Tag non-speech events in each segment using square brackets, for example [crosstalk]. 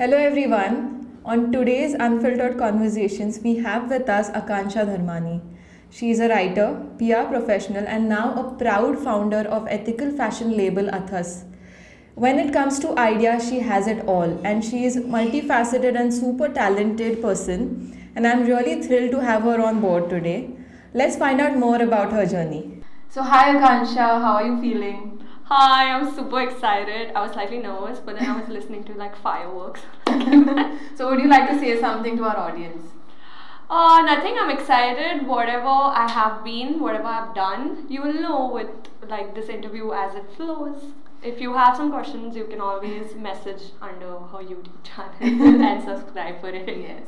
Hello everyone. On today's Unfiltered Conversations, we have with us Akansha Dharmani. She is a writer, PR professional, and now a proud founder of ethical fashion label Athas. When it comes to ideas, she has it all, and she is multifaceted and super talented person. And I'm really thrilled to have her on board today. Let's find out more about her journey. So, hi Akansha, how are you feeling? Hi, I'm super excited. I was slightly nervous, but then I was listening to like fireworks. [laughs] so, would you like to say something to our audience? Uh, nothing. I'm excited. Whatever I have been, whatever I've done, you will know with like this interview as it flows. If you have some questions, you can always message under her YouTube channel [laughs] and subscribe for it. Yes.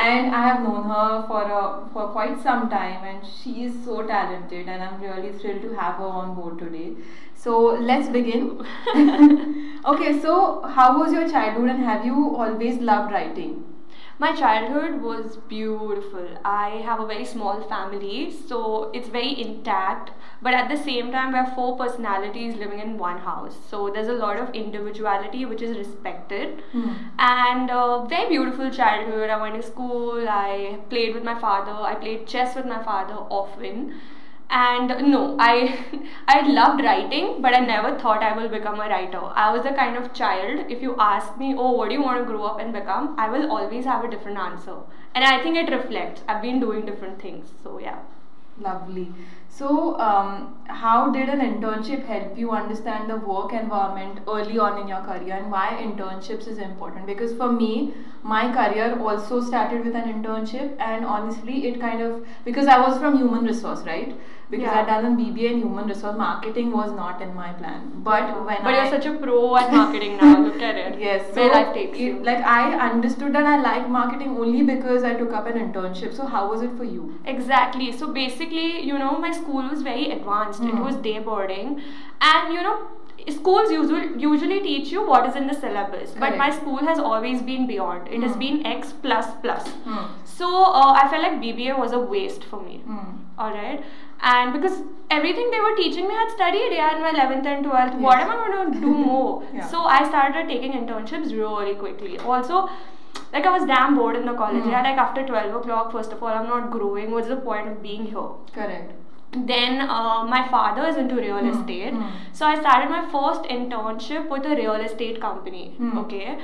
And I have known her for a, for quite some time, and she is so talented, and I'm really thrilled to have her on board today. So let's begin. [laughs] okay, so how was your childhood and have you always loved writing? My childhood was beautiful. I have a very small family, so it's very intact. But at the same time, we have four personalities living in one house. So there's a lot of individuality which is respected. Hmm. And uh, very beautiful childhood. I went to school, I played with my father, I played chess with my father often and no i [laughs] i loved writing but i never thought i will become a writer. I was the kind of child if you ask me oh what do you want to grow up and become? I will always have a different answer. And i think it reflects. I've been doing different things so yeah. Lovely. So um, how did an internship help you understand the work environment early on in your career and why internships is important? Because for me my career also started with an internship and honestly it kind of because i was from human resource right because Yeah. I'd done a BBA in human resource marketing was not in my plan. But when but I you're such a pro at marketing now [laughs] look at it yes, so life takes it- you like I understood that I like marketing only because I took up an internship. So how was it for you? Exactly. So basically, you know, my school was very advanced. It Hmm. was day boarding, and you know, schools usually usually teach you what is in the syllabus. But my school has always been beyond. It has Hmm. been X plus plus. Hmm. So uh, I felt like BBA was a waste for me. Hmm. All right. And because everything they were teaching me I had studied yeah in my 11th and 12th what am i going to do [laughs] more Yeah. so i started taking internships really quickly also like i was damn bored in the college Hmm. yeah like after 12 o'clock first of all i'm not growing what's the point of being here Correct. then uh, my father is into real Hmm, estate hmm. so i started my first internship with a real estate company Hmm. okay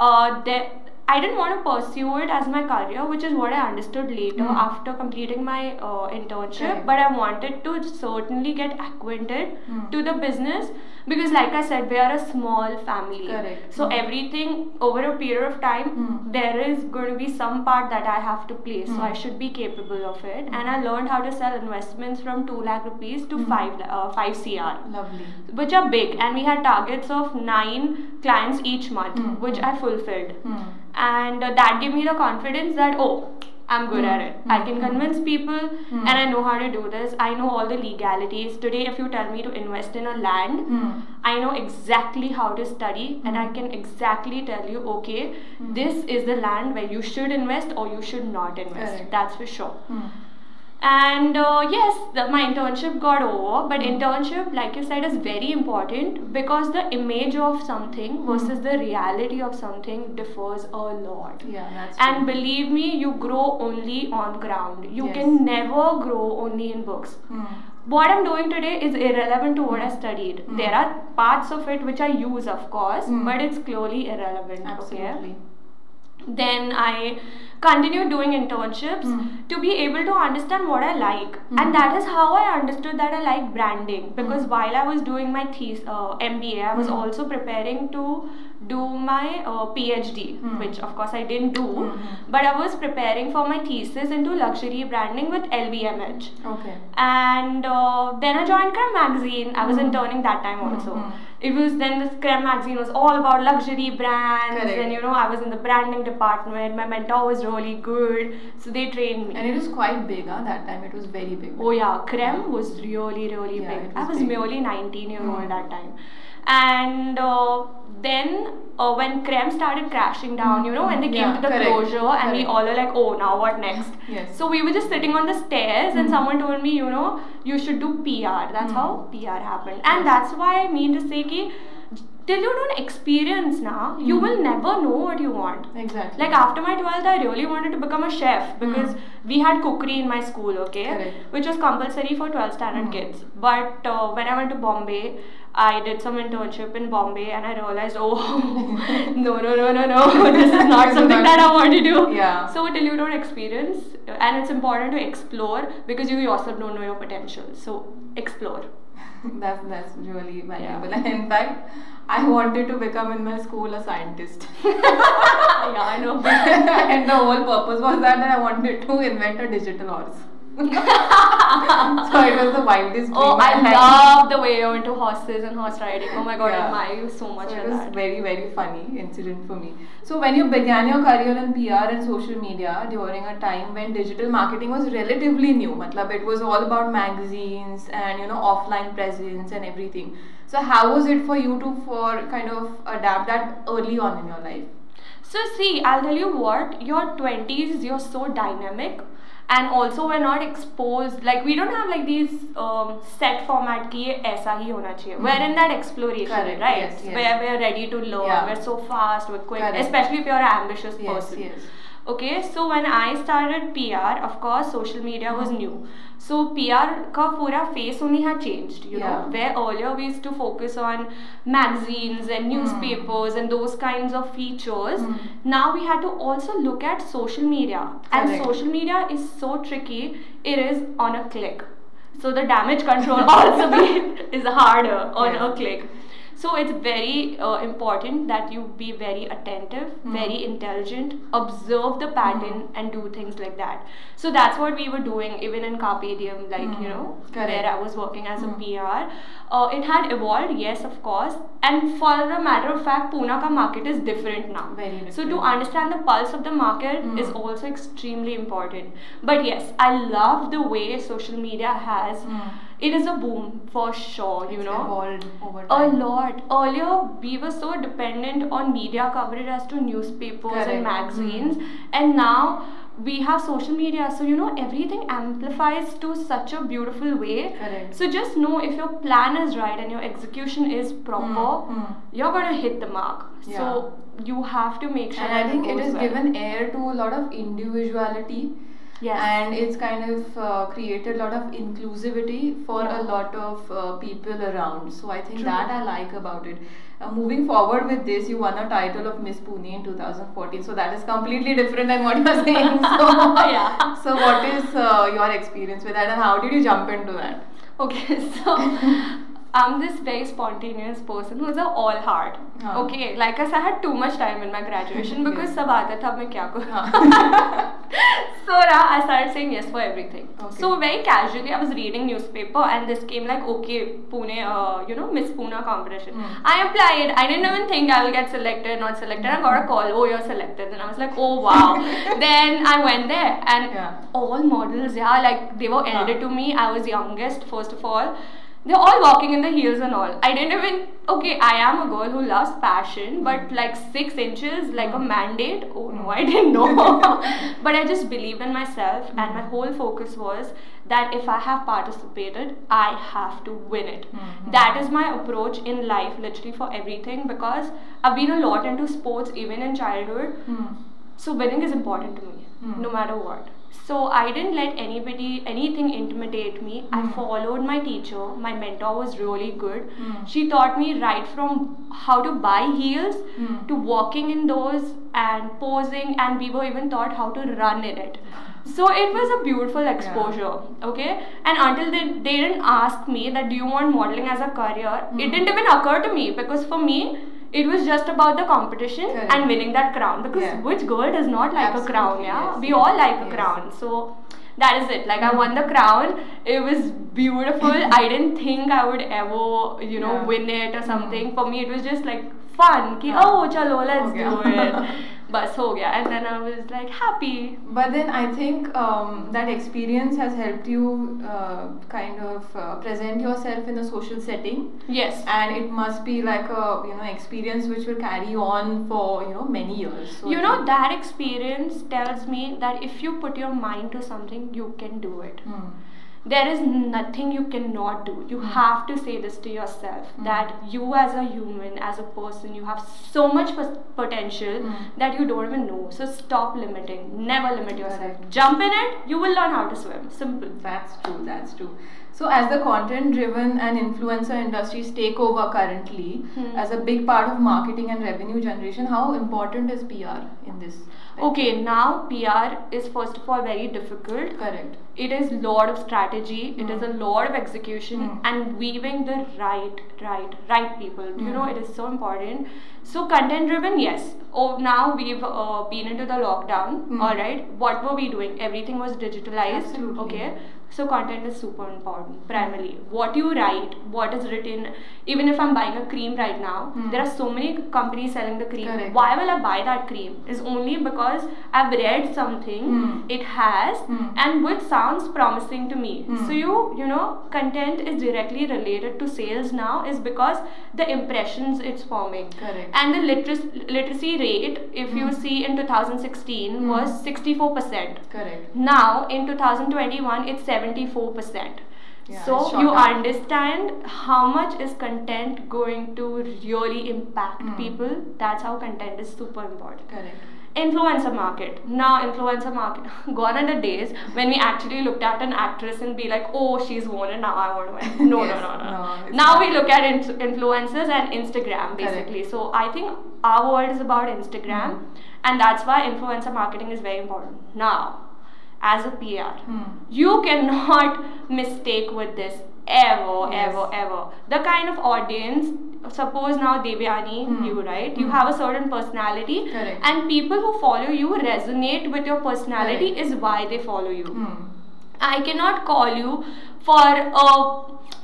uh, there I didn't want to pursue it as my career, which is what I understood later Hmm. after completing my uh, internship. But I wanted to certainly get acquainted Hmm. to the business because, like I said, we are a small family. Correct. So Hmm. everything over a period of time, Hmm. there is going to be some part that I have to play. So Hmm. I should be capable of it. And I learned how to sell investments from two lakh rupees to Hmm. five la- uh, five cr Lovely. which are big and we had targets of nine clients each month Hmm. which i fulfilled Hmm. And uh, that gave me the confidence that oh i'm good Hmm. at it i Hmm. can Hmm. convince people Hmm. and i know how to do this i know all the legalities today if you tell me to invest in a land Hmm. i know exactly how to study and i Hmm. can exactly tell you okay this is the land where you should invest or you should not invest Correct. that's for sure. And uh, yes the, my internship got over but Hmm. internship like you said is very important because the image of something Hmm. versus the reality of something differs a lot Yeah, that's and true. believe me you grow only on ground you Yes. can never grow only in books Hmm. what i'm doing today is irrelevant to what i studied Hmm. there are parts of it which i use of course Hmm. but it's clearly irrelevant okay Absolutely. Then I continued doing internships Mm. to be able to understand what I like, Mm. and that is how I understood that I like branding. Because Mm. while I was doing my thes- uh, MBA, I was Mm. also preparing to do my uh, PhD, Mm. which of course I didn't do, Mhm. but I was preparing for my thesis into luxury branding with LVMH. Okay. And uh, then I joined Creme magazine. I was Mm. interning that time also. Mhm. It was then the Creme magazine was all about luxury brands, Correct. and you know I was in the branding department. My mentor was really good, so they trained me. And it was quite big, huh? That time it was very big. Oh yeah, Creme was really really Yeah, big. it I was was big. merely 19 year old Hmm. that time, and uh, then uh, when Creme started crashing down, you know when they came Yeah, to the correct. closure, and we all were like, oh now what next? Yes. So we were just sitting on the stairs, and Hmm. someone told me, you know, you should do PR. That's Hmm. how PR happened, and that's why I mean to say ki till you don't experience now, you Hmm. will never know what you want. Exactly. Like after my 12th, I really wanted to become a chef because we had cookery in my school, okay? Correct. Which was compulsory for 12th standard Hmm. kids. But uh, when I went to Bombay, I did some internship in Bombay and I realized, oh, [laughs] no, no, no, no, no, [laughs] this is not [laughs] something that I want to do. Yeah. So till you don't experience, and it's important to explore because you yourself don't know your potential. So explore. [laughs] that's that's really valuable. And [laughs] in fact, I wanted to become in my school a scientist. [laughs] yeah, I know. and the whole purpose was that, that I wanted to invent a digital horse. [laughs] so it was the wildest Oh, dream I had. love the way you're into horses and horse riding. Oh my god, I Yeah. admire you so much So it was that. very very funny incident for me. So when you began your career in PR and social media during a time when digital marketing was relatively new, matlab it was all about magazines and you know offline presence and everything. So how was it for you to for kind of adapt that early on in your life? So see, I'll tell you what, your 20s, you're so dynamic and also we're not exposed, like we don't have like these um, set format ki aisa hi hona chahiye. We're in that exploration, right? yes, yes. Where we're ready to learn, we're so fast, we're quick, especially if you're an ambitious Yes, person. yes. Okay, so when I started PR, of course, social media was Hmm. new. So PR ka pura face only had changed, you know. Where earlier we used to focus on magazines and newspapers and those kinds of features. Hmm. Now we had to also look at social media. And social media is so tricky, it is on a click. So the damage control [laughs] also be, is harder on Yeah. a click. So it's very uh, important that you be very attentive, Hmm. very intelligent, observe the pattern and do things like that. So that's what we were doing even in Carpe Diem, like Hmm. you know, Correct. where I was working as a Hmm. PR. Uh, it had evolved, yes, of course. And for a matter of fact, Pune ka market is different now. Very So to understand the pulse of the market Hmm. is also extremely important. But yes, I love the way social media has. Hmm. It is a boom for sure, you It's know. evolved over A lot. Earlier, we were so dependent on media coverage as to newspapers Correct. and magazines, and now we have social media. So you know everything amplifies to such a beautiful way. Correct. So just know if your plan is right and your execution is proper, Hmm, hmm. you're gonna hit the mark. Yeah. So you have to make sure. And I think it has well. given air to a lot of individuality. Yes. And it's kind of uh, created a lot of inclusivity for Yeah. a lot of uh, people around. So I think True. that I like about it. Uh, moving forward with this, you won a title of Miss Pune in 2014. So that is completely different than what you're saying. [laughs] So, Yeah. so what is uh, your experience with that, and how did you jump into that? Okay, [laughs] so I'm this very spontaneous person who's a all heart. हाँ. Okay, like I said, I had too much time in my graduation because [laughs] Yes. सब आता था मैं क्या करूँ. हाँ. so now I started saying yes for everything. Okay. So very casually, I was reading newspaper and this came like okay, Pune, uh, you know, Miss Pune competition. Hmm. I applied. I didn't even think I will get selected, not selected. I got a call. Oh, you're selected. And I was like, oh wow. [laughs] then I went there and Yeah. all models, yeah, like they were elder Huh. to me. I was youngest, first of all. They're all walking in the heels and all. I didn't even. Okay, I am a girl who loves fashion, but like six inches, like a mandate. Oh no, I didn't know. [laughs] but I just believed in myself, and my whole focus was that if I have participated, I have to win it. Mhm. That is my approach in life, literally for everything, because I've been a lot into sports even in childhood. Hmm. So winning is important to me, Hmm. no matter what. So I didn't let anybody, anything intimidate me. I Hmm. followed my teacher. My mentor was really good. Hmm. She taught me right from how to buy heels Hmm. to walking in those and posing, and we were even taught how to run in it. So it was a beautiful exposure, okay? And until they, they didn't ask me that do you want modeling as a career, Hmm. it didn't even occur to me because for me, it was just about the competition Correct. and winning that crown because yeah. which girl does not like Absolutely, a crown yeah yes, we all like yes. a crown so that is it like i won the crown it was beautiful [laughs] i didn't think i would ever you know yeah. win it or something mm-hmm. for me it was just like fun ki, oh chalo let's okay. do it [laughs] bus ho gaya and then i was like happy. But then I think um, that experience has helped you uh, kind of uh, present yourself in a social setting, yes. And it must be like a you know experience which will carry on for you know many years. So you I know think- that experience tells me that if you put your mind to something you can do it Hmm. there is nothing you cannot do you have to say this to yourself that you as a human as a person you have so much potential Mm. that you don't even know so stop limiting never limit yourself Correct. jump in it you will learn how to swim simple That's true, that's true. So, as the content driven and influencer industries take over currently, Hmm. as a big part of marketing and revenue generation, how important is PR in this? Okay now pr is first of all very difficult Correct. it is lot of strategy it is a Mm. lot of execution Mm. and weaving the right right right people you know Mm. it is so important so content driven yes oh now we've uh, been into the lockdown Mm. all right what were we doing everything was digitalized Absolutely. okay so content is super important primarily what you write what is written even if i'm buying a cream right now Mm. there are so many companies selling the cream Correct. why will i buy that cream is only because i've read something Mm. it has Mm. and which sounds promising to me Mm. so you you know content is directly related to sales now is because the impressions it's forming Correct. and the literacy literacy rate if you Mm. see in 2016 Mm. was 64% Correct. now in 2021 it's 74% Yeah, so you up. understand how much is content going to really impact Mm. people that's how content is super important Correct. influencer market now influencer market [laughs] gone are the days when we actually looked at an actress and be like oh she's won and now i want to win [laughs] no Yes, no no no, no, now not. we look at in- influencers and instagram Correct. basically so i think our world is about instagram Mhm. and that's why influencer marketing is very important now as a pr Hmm. you cannot [laughs] mistake with this ever Yes. ever ever the kind of audience suppose now devyani Hmm. you right you Hmm. have a certain personality Correct. and people who follow you resonate with your personality Correct. is why they follow you Hmm. i cannot call you for a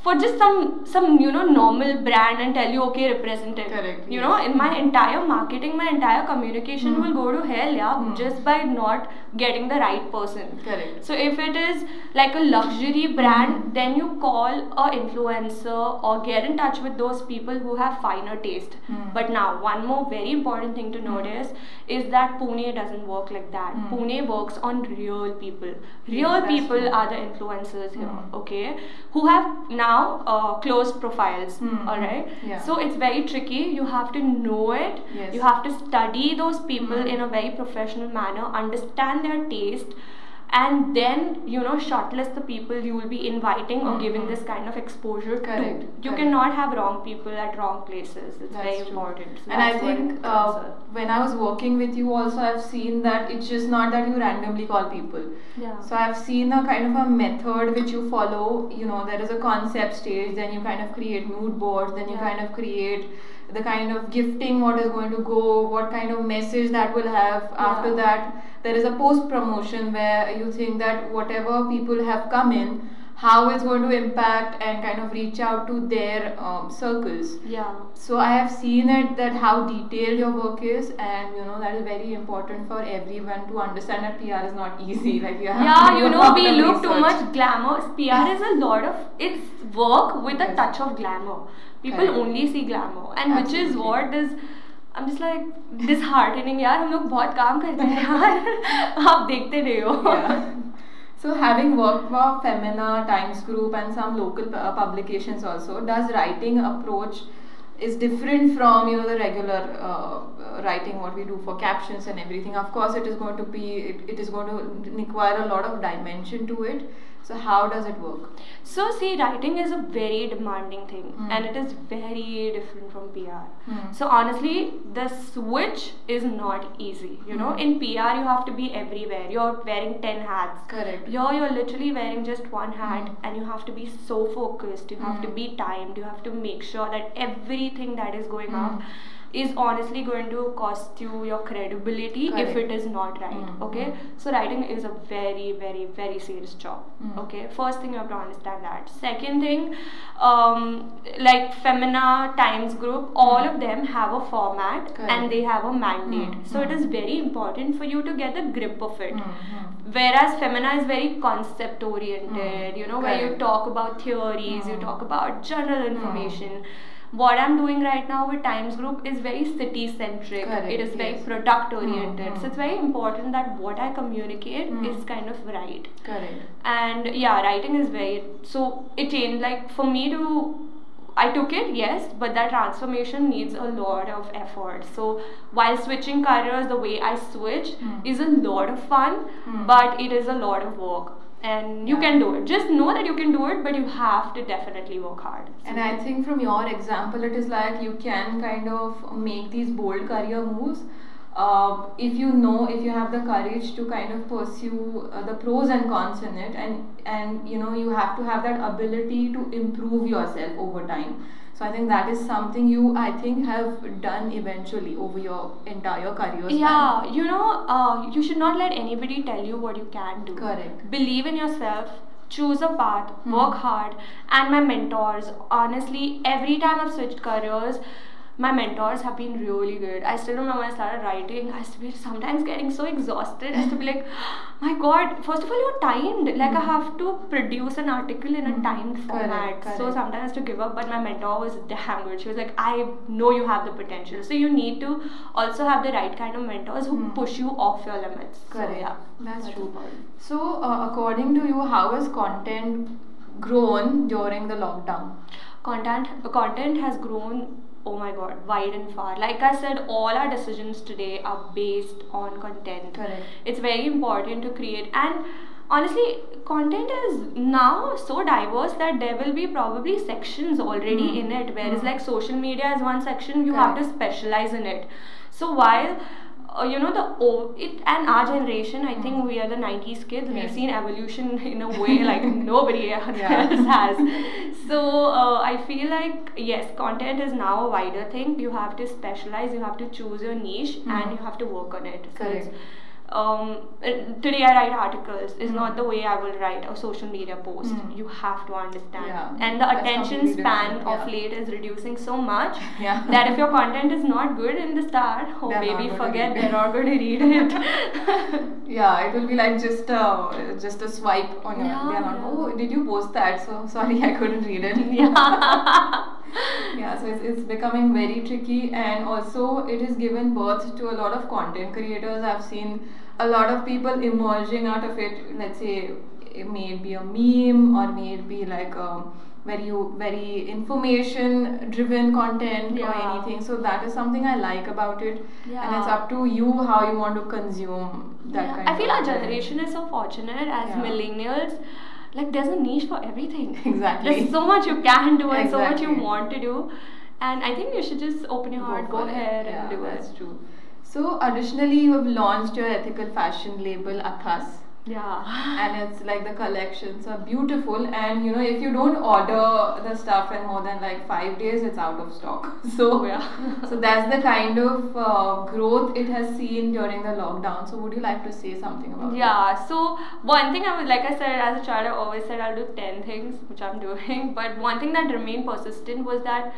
for just some some you know normal brand and tell you okay represent it Correct, you yes. know in my entire marketing my entire communication Hmm. will go to hell yeah Hmm. just by not getting the right person Correct. so if it is like a luxury brand, Mhm. then you call a influencer or get in touch with those people who have finer taste. Hmm. But now one more very important thing to notice is that Pune doesn't work like that. Hmm. Pune works on real people. Real that's people true. are the influencers here, Hmm. okay? Who have now uh, closed profiles. Hmm. Alright? Yeah. So it's very tricky. You have to know it. Yes. You have to study those people Hmm. in a very professional manner, understand their taste, and then you know shortlist the people you will be inviting or Mhm. giving this kind of exposure Correct, to. You correct. cannot have wrong people at wrong places. It's That's very true. important. So and I think uh, when I was working with you, also I've seen that it's just not that you randomly call people. yeah. So I've seen a kind of a method which you follow. You know, there is a concept stage, then you kind of create mood boards, then you Yeah. kind of create the kind of gifting, what is going to go, what kind of message that will have. After that, there is a post promotion where you think that whatever people have come in, how it's going to impact and kind of reach out to their um, circles. yeah. So I have seen it that how detailed your work is, and you know that is very important for everyone to understand that PR is not [laughs] easy. Like you have Yeah, you know, we look too much glamour. PR is a lot of it's work with a Yes. touch of glamour. People Correct. only see glamour, and which is what is. I'm just like disheartening यार हम लोग बहुत काम करते हैं यार आप देखते नहीं हो Yeah. So having worked for Femina, Times Group, and some local pu- uh, publications also, does writing approach is different from you know the regular uh, uh, writing what we do for captions and everything. Of course, it is going to be it, it is going to require a lot of dimension to it. So how does it work? So see, writing is a very demanding thing, Mm. and it is very different from PR. Hmm. So honestly, the switch is not easy. You know, Mm. in PR you have to be everywhere. You're wearing ten hats. Correct. Here you're literally wearing just one hat, Mm. and you have to be so focused. You have to Mm. be timed. You have to make sure that everything that is going Mm. Is honestly going to cost you your credibility if it is not right. Mm. Okay, so writing is a very, very, very serious job. Mm. Okay, first thing you have to understand that. Second thing, um, like Femina Times Group, all Mm. of them have a format Correct. and they have a mandate. Mm. So it Mm. very important for you to get the grip of it. Hmm, hmm. Whereas Femina is very concept oriented, you know, where you talk about theories, you talk about general information. What I'm doing right now with Times Group is very city centric. It is very product oriented. Mm, So it's very important that what I communicate Mm. is kind of right. Correct. And yeah, writing is very so it changed like for me to I took it, yes, but that transformation needs a lot of effort. So while switching careers the way I switch Mm. is a lot of fun, Mm. but it is a lot of work. And you Yeah. can do it. Just know that you can do it, but you have to definitely work hard. And I think from your example, it is like you can kind of make these bold career moves. Uh, if you know, if you have the courage to kind of pursue uh, the pros and cons in it, and and you know, you have to have that ability to improve yourself over time. So I think that is something you, I think, have done eventually over your entire career. span. Yeah, you know, uh, you should not let anybody tell you what you can do. Correct. Believe in yourself. Choose a path, Hmm. work hard, and my mentors. Honestly, every time I've switched careers, my mentors have been really good. I still remember when I started writing, I used to be sometimes getting so exhausted. I used to be like, [gasps] my god, first of all, you're timed. Like, I have to produce an article in a timed Correct, format. So correct. sometimes I used to give up, but my mentor was damn good. She was like, I know you have the potential. So you need to also have the right kind of mentors who Hmm. push you off your limits. Correct. So, yeah, That's true. important. So, uh, according to you, how has content grown during the lockdown? content content has grown oh my god wide and far like i said all our decisions today are based on content Correct. it's very important to create and honestly content is now so diverse that there will be probably sections already Hmm. in it whereas Hmm. like social media is one section you have to specialize in it so while uh, you know the oh, it and our generation i think Hmm. we are the 90s kids we've seen evolution [laughs] in a way [laughs] like nobody Yeah. else has so uh, i feel like yes content is now a wider thing you have to specialize you have to choose your niche Hmm. and you have to work on it so Correct. Um, uh, today I write articles is Hmm. not the way I will write a social media post. Hmm. You have to understand. Yeah, And the that's attention span different, of late is reducing so much [laughs] Yeah. that if your content is not good in the start, oh They're baby, forget they're not going to read it. [laughs] Yeah, it will be like just a just a swipe on your. Yeah, they are not. Oh, did you post that? So sorry, I couldn't read it. [laughs] yeah. Yeah so it's, it's becoming very tricky and also it has given birth to a lot of content creators. I've seen a lot of people emerging out of it. Let's say it may it be a meme or may it be like a very very information driven content or anything. So that is something i like about it. And it's up to you how you want to consume that Yeah, kind I feel our generation is so fortunate as Yeah. millennials. Like there's a niche for everything. [laughs] Exactly. There's so much you can do and so much you want to do. And I think you should just open your heart, go, it. ahead yeah, and do that's it. true so additionally you have launched your ethical fashion label athas Yeah. and it's like the collections are beautiful and you know if you don't order the stuff in more than like five days it's out of stock [laughs] so yeah. [laughs] so that's the kind of uh, growth it has seen during the lockdown so would you like to say something about Yeah, so one thing I would, like I said, as a child, I always said I'll do 10 things, which I'm [laughs] doing. But one thing that remained persistent was that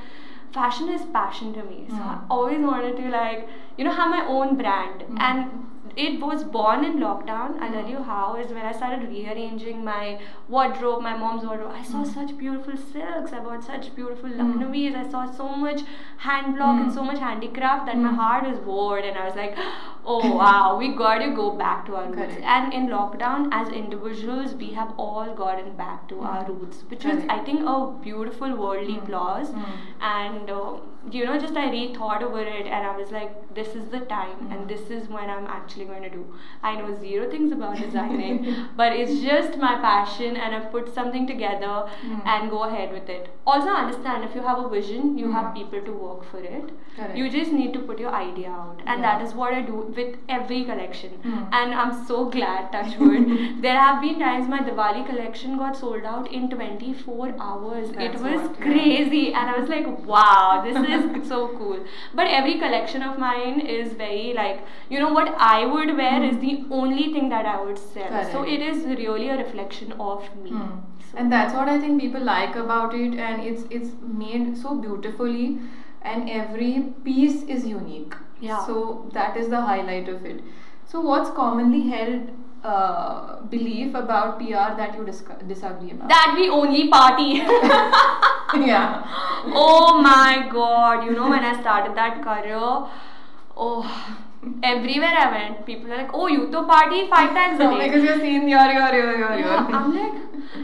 fashion is passion to me. So I Mm. always wanted to, like, you know, have my own brand. Mm. And it was born in lockdown. I'll tell you how is when I started rearranging my wardrobe, my mom's wardrobe. I saw Mm. such beautiful silks. I bought such beautiful Mm. Lucknowi's. I saw so much hand block and Mm. so much handicraft that my Mm. heart was bored. And I was like, [gasps] oh wow, we got to go back to our roots. And in lockdown, as individuals, we have all gotten back to our Mm. roots, which was, I think, a beautiful worldly Mm. applause. Mm. And uh, you know, just I rethought over it, and I was like, this is the time, Mm. and this is when I'm actually going to do. I know zero things about [laughs] designing, but it's just my passion, and I've put something together Mm. and go ahead with it. Also, understand if you have a vision, you have Mm. people to work for it. Correct. You just need to put your idea out, and Yeah. that is what I do with every collection. Mm. And I'm so glad, touch wood. [laughs] there have been times my Diwali collection got sold out in 24 hours. That's it was what, yeah. crazy, and I was like, wow, this is [laughs] so cool. But every collection of mine is very like, you know, what I would wear is the only thing that I would sell. So Hmm. It is really a reflection of me. Hmm. So- And that's what I think people like about it, and it's it's made so beautifully, and every piece is unique. Yeah. So that is the highlight of it. So what's commonly held uh, belief about PR that you dis- disagree about? That we only party. [laughs] yeah. oh my god, you know when I started that career, oh everywhere I went, people are like, Oh, you to party five times a [laughs] day. because you're seeing your your your your Yeah, I'm like,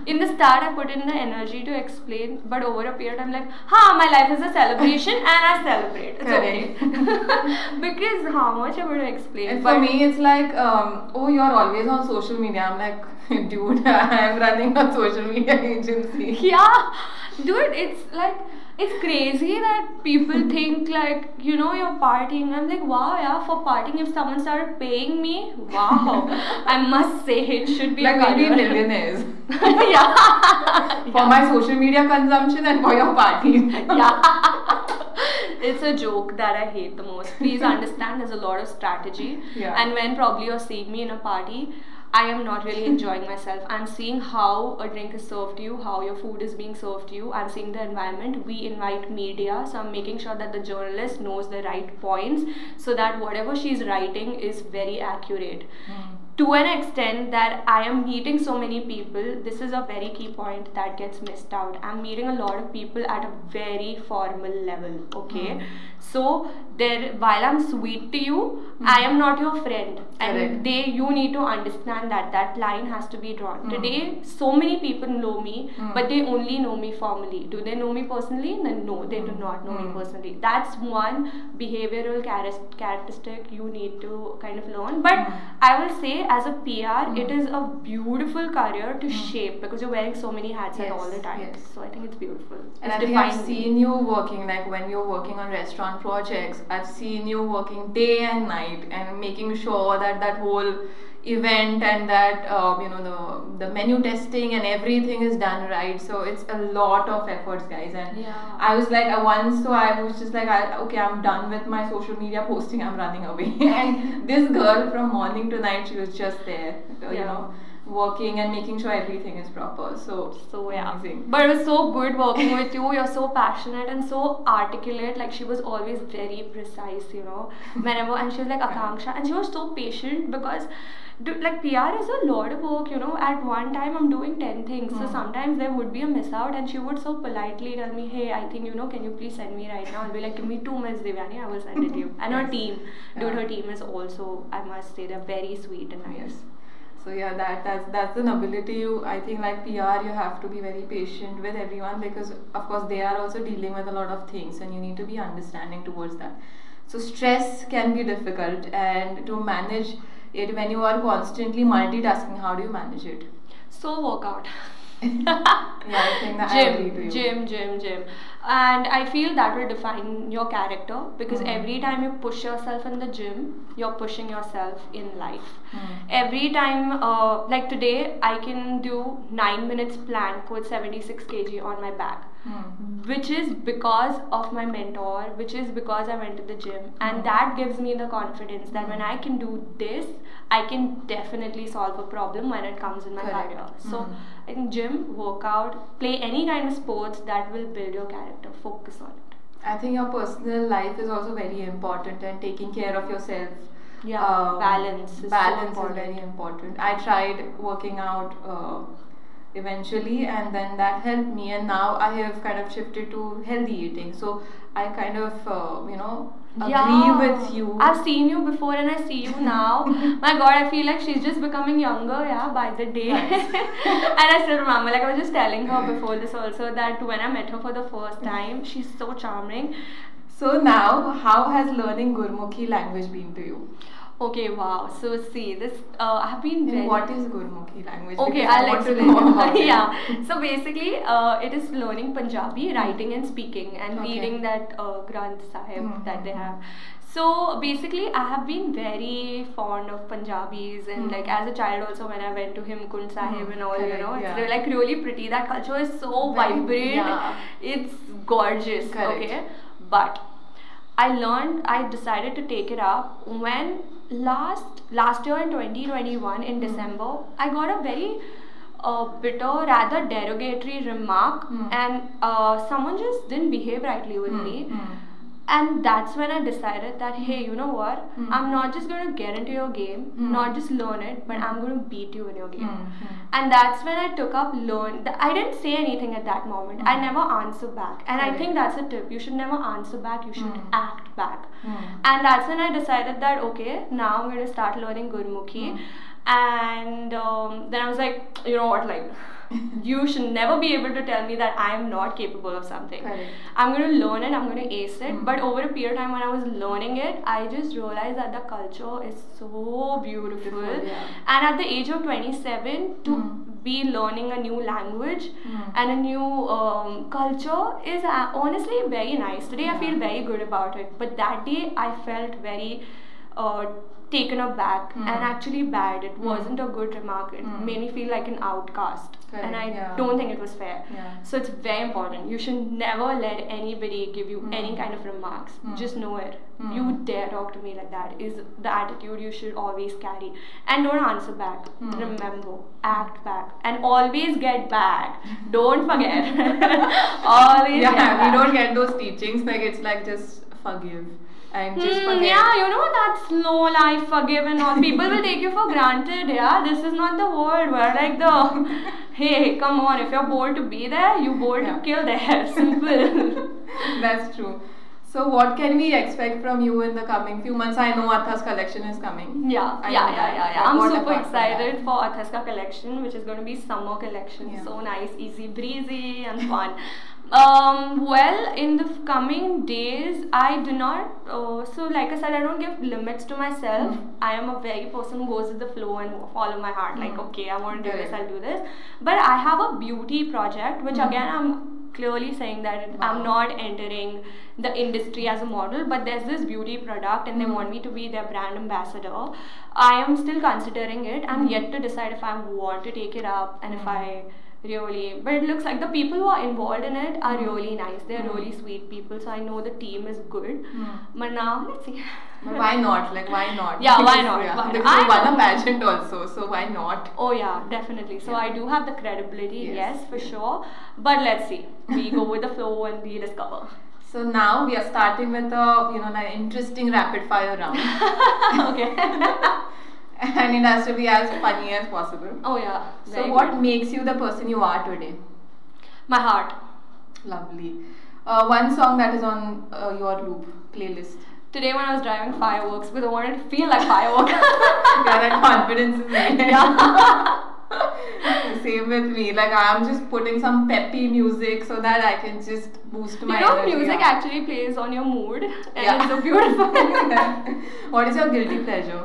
in the start, I put in the energy to explain, but over a period, I'm like, ha, my life is a celebration [laughs] and I celebrate. It's okay. [laughs] because how much I'm I going to explain? And for me, it's like, um, oh, you're always on social media. I'm like, dude, I'm running a social media agency. yeah, dude, it's like, it's crazy that people think like, you know, you're partying. I'm like, wow, yeah, for partying, if someone started paying me, wow, I must say it should be Like, a we'll be millionaires [laughs] yeah. for my social media consumption and for your party. yeah. it's a joke that I hate the most. Please [laughs] understand there's a lot of strategy. Yeah. And when probably you're seeing me in a party, I am not really enjoying myself. I'm seeing how a drink is served to you, how your food is being served to you. I'm seeing the environment. We invite media, so I'm making sure that the journalist knows the right points so that whatever she's writing is very accurate to an extent that I am meeting so many people, this is a very key point that gets missed out. I'm meeting a lot of people at a very formal level, okay? Mm. So there while I'm sweet to you, I am not your friend. And Correct. they you need to understand that that line has to be drawn. Mm. Today so many people know me, Mm. but they only know me formally. Do they know me personally? Then no, they do not know me Mm. personally. That's one behavioral charis- characteristic you need to kind of learn. But Mm. I will say, as a PR, it is a beautiful career to shape because you're wearing so many hats at Yes, all the time. yes. So I think it's beautiful. And it's I think I've seen you working, like when you're working on restaurant projects, I've seen you working day and night and making sure that that whole event and that uh, you know the the menu testing and everything is done right. So it's a lot of efforts, guys. And Yeah. I was like, I once, so I was just like, I, okay, I'm done with my social media posting. I'm running away. and [laughs] [laughs] this girl from morning to night, she was just there, uh, you know, working and making sure everything is proper. So So yeah, amazing. but it was so good working with you. You're so passionate and so articulate. Like she was always very precise, you know. Whenever and she was like [laughs] Akanksha, and she was so patient because, do, like PR is a lot of work, you know. At one time, I'm doing ten things, so Hmm. sometimes there would be a miss out, and she would so politely tell me, "Hey, I think you know, can you please send me right now?" I'll be like, "Give me two minutes, Devyani, I will send it to you." [laughs] And her Yes. team, dude, Yeah. her team is also, I must say, they're very sweet and nice. Yes. So yeah, that that's that's an ability you I think like PR you have to be very patient with everyone because of course they are also dealing with a lot of things and you need to be understanding towards that. So stress can be difficult and to manage it when you are constantly multitasking, how do you manage it? So workout. [laughs] Yeah, I think that I agree to gym, you. gym, gym, gym. And I feel that will define your character because Mm. every time you push yourself in the gym, you're pushing yourself in life. Hmm. Every time, uh, like today, I can do 9 minutes plank with 76 kg on my back Hmm. which is because of my mentor which is because i went to the gym and Mm. that gives me the confidence that when i can do this i can definitely solve a problem when it comes in my Correct. career so Mm. I think gym workout play any kind of sports that will build your character focus on it I think your personal life is also very important and taking care of yourself. Yeah, um, balance is so balance important. is very important. I tried working out uh, eventually, and then that helped me. And now I have kind of shifted to healthy eating. So I kind of uh, you know agree with you. I've seen you before and I see you now. [laughs] My god, I feel like she's just becoming younger, yeah, by the day. [laughs] And I still remember, like I was just telling her before this also that when I met her for the first time, she's so charming. so now, how has learning Gurmukhi language been to you? Okay, wow. So see, this uh, I've been very what is Gurmukhi language? Okay, Because I'll explain. [laughs] yeah. So basically, uh, it is learning Punjabi, writing and speaking, and Okay. reading that uh, Granth Sahib Mhm. that they have. So basically, I have been very fond of Punjabis, and Mhm. like as a child also, when I went to Hemkund Sahib Mhm, and all, you know, it's yeah. really, like really pretty. That culture is so Very- vibrant. yeah. It's gorgeous. Correct. Okay, but I learned I decided to take it up when last last year in 2021 in Hmm. December I got a very uh, bitter rather derogatory remark Hmm. and uh, someone just didn't behave rightly with Hmm, me. And that's when I decided that, hey, you know what? Hmm. I'm not just going to get into your game, Hmm. not just learn it, but I'm going to beat you in your game. Hmm. And that's when I took up learn. th- I didn't say anything at that moment. I Hmm. never answer back. And I think that's a tip. You should never answer back, you should Hmm. act back. And that's when I decided that, okay, now I'm going to start learning Gurmukhi. And um, then I was like, you know what, like, you should never be able to tell me that I am not capable of something. Correct. I'm going to learn it, I'm going to ace it. Mm. But over a period of time when I was learning it, I just realized that the culture is so beautiful. Yeah. And at the age of 27, to Mm. be learning a new language Mm. and a new um, culture is uh, honestly very nice. Today I feel very good about it. But that day I felt very uh, taken aback Mm. and actually bad. It Mm. wasn't a good remark. It Mm. made me feel like an outcast. And I yeah. don't think it was fair. Yeah. So it's very important. You should never let anybody give you any kind of remarks. Mm. Just know it. You dare talk to me like that is the attitude you should always carry. And don't answer back. Remember, act back. And always get back. [laughs] Don't forget. [laughs] always yeah, get back. we don't get those teachings. Like it's like just forgive and just hmm, forget. yeah, you know that slow life, forgive and [laughs] all. People will take you for granted. Yeah, this is not the world where like the [laughs] hey, come on. If you're bored to be there, you bored Yeah. to kill there. [laughs] Simple. That's true. So what can we expect from you in the coming few months? I know Atha's collection is coming. Yeah, I yeah, yeah, yeah, yeah. I'm what super apart from that? excited for Athaska collection, which is going to be summer collection. Yeah. So nice, easy breezy, and fun. Um, well, in the coming days, I do not. Uh, so, like I said, I don't give limits to myself. Mm. I am a very person who goes with the flow and follow my heart. Like, Mm. okay, I want to do this, I'll do this. But I have a beauty project, which Mm. again, I'm clearly saying that it- I'm not entering the industry as a model, but there's this beauty product and they Mm. want me to be their brand ambassador. I am still considering it. I'm Mm. yet to decide if I want to take it up and if Mm. I really but it looks like the people who are involved in it are Mm. really nice they're Mm. really sweet people so i know the team is good Hmm. but now let's see But why not? Like why not? Yeah, why [laughs] not? Yeah, Why because you won a pageant also, so why not? oh yeah definitely so Yeah. i do have the credibility Yes, yes, for yes. sure but let's see we go with the flow and we discover So now we are starting with a you know an interesting rapid fire round, [laughs] okay [laughs] [laughs] and it has to be as funny as possible. oh yeah So what good. makes you the person you are today? my heart Lovely. Uh, one song that is on uh, your loop playlist. today when i was driving fireworks because i wanted to feel like fireworks [laughs] yeah, that confidence is there. [laughs] yeah Same with me. Like I'm just putting some peppy music so that I can just boost my. you know energy music actually plays on your mood and Yeah. it's so beautiful what is your guilty pleasure?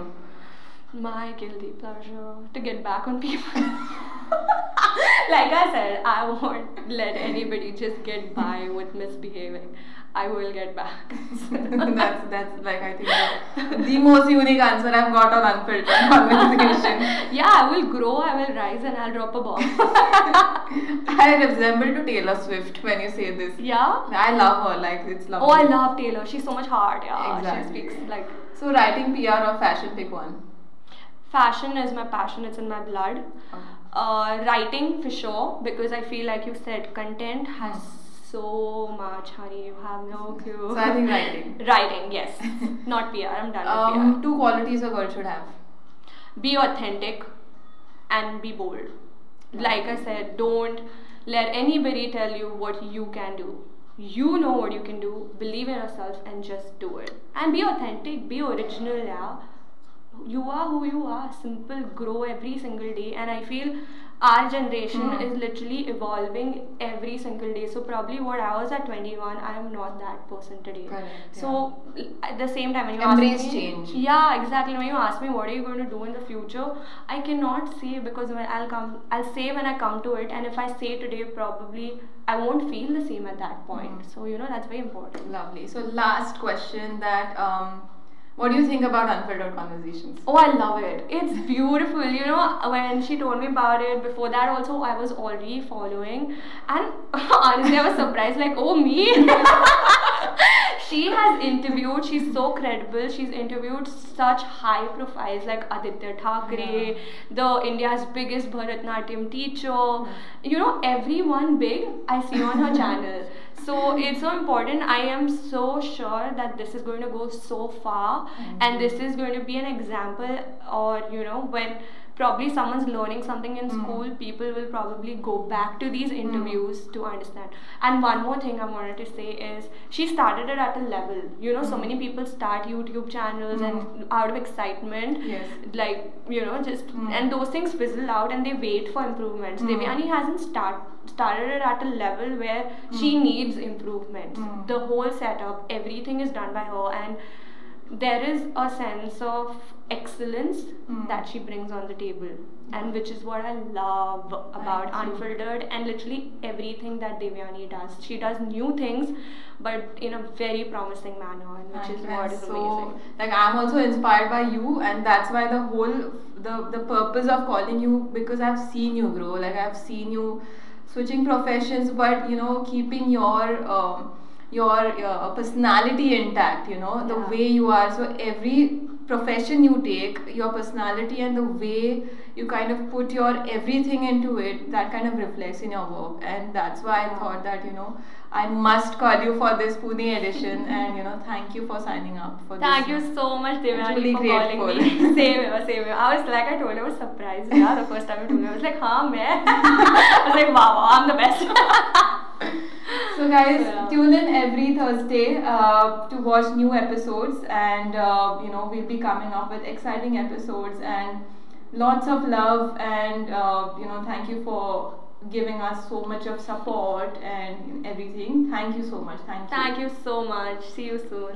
My guilty pleasure to get back on people. [laughs] like I said, I won't let anybody just get by with misbehaving. I will get back. [laughs] that's that's like I think the, the most unique answer I've got on unfiltered [laughs] conversation. yeah, I will grow, I will rise, and I'll drop a bomb. I resemble to Taylor Swift when you say this. yeah. I love her. Like it's lovely. Oh, I love Taylor. She's so much heart. Yeah, Exactly. she speaks like So writing PR or fashion, pick one. Fashion is my passion. It's in my blood. Okay. Uh, writing for sure because I feel like you said content has so much, honey. You have no clue. So I think writing. [laughs] Writing, yes. [laughs] Not PR. I'm done Um, with two qualities a girl should have. Be authentic and be bold. Like I said, don't let anybody tell you what you can do. You know what you can do. Believe in yourself and just do it. And be authentic. Be original. Yeah. You are who you are. Simple. Grow every single day. And I feel our generation Hmm. is literally evolving every single day. So probably what I was at 21, I am not that person today. Correct, So l- at the same time, when you Embrace ask me, change. yeah, exactly. When you ask me what are you going to do in the future, I cannot say because when I'll come, I'll say when I come to it, and if I say today, probably I won't feel the same at that point. Mhm. So you know that's very important. Lovely. So last question that um, what do you think about unfiltered conversations? Oh, I love it. It's beautiful. You know, when she told me about it, before that also I was already following. And [laughs] honestly, I was surprised, like, oh, me? [laughs] she has interviewed, she's so credible. She's interviewed such high profiles like Aditya Thackeray, the India's biggest Bharatnatyam teacher. You know, everyone big I see on her [laughs] channel. So it's so important. I am so sure that this is going to go so far, Thank and mm-hmm. this is going to be an example, or you know, when probably someone's learning something in Mm. school, people will probably go back to these interviews to understand. And one more thing I wanted to say is she started it at a level. You know, so Mm. many people start YouTube channels Mm. and out of excitement, Yes. like you know, just Mm. and those things fizzle out and they wait for improvements. Mm. Devyani hasn't start started it at a level where she Mm. needs improvements. Mm. The whole setup, everything is done by her, and there is a sense of excellence Mm. that she brings on the table, and which is what I love about. Unfiltered and literally everything that Devyani does. She does new things, but in a very promising manner, and which is Thank you. what is so, amazing. Like I'm also inspired by you, and that's why the whole the the purpose of calling you because I've seen you grow. Like I've seen you switching professions, but you know keeping your um, your uh, personality intact. You know the Yeah. way you are. So every profession you take, your personality and the way you kind of put your everything into it, that kind of reflects in your work, and that's why I thought that you know. I must call you for this Pune edition, [laughs] and you know, thank you for signing up for this. Thank this. you so much, Devyani, really for calling me. [laughs] same here, same here. I was like, I told you, I was surprised. Yeah, the first time I told you, I was like, हाँ [laughs] i was like, wow, wow, I'm the best. So, guys, Yeah. tune in every Thursday uh, to watch new episodes, and uh, you know, we'll be coming up with exciting episodes and lots of love. And uh, you know, thank you for giving us so much of support and everything. Thank you so much. Thank you. Thank you so much. See you soon.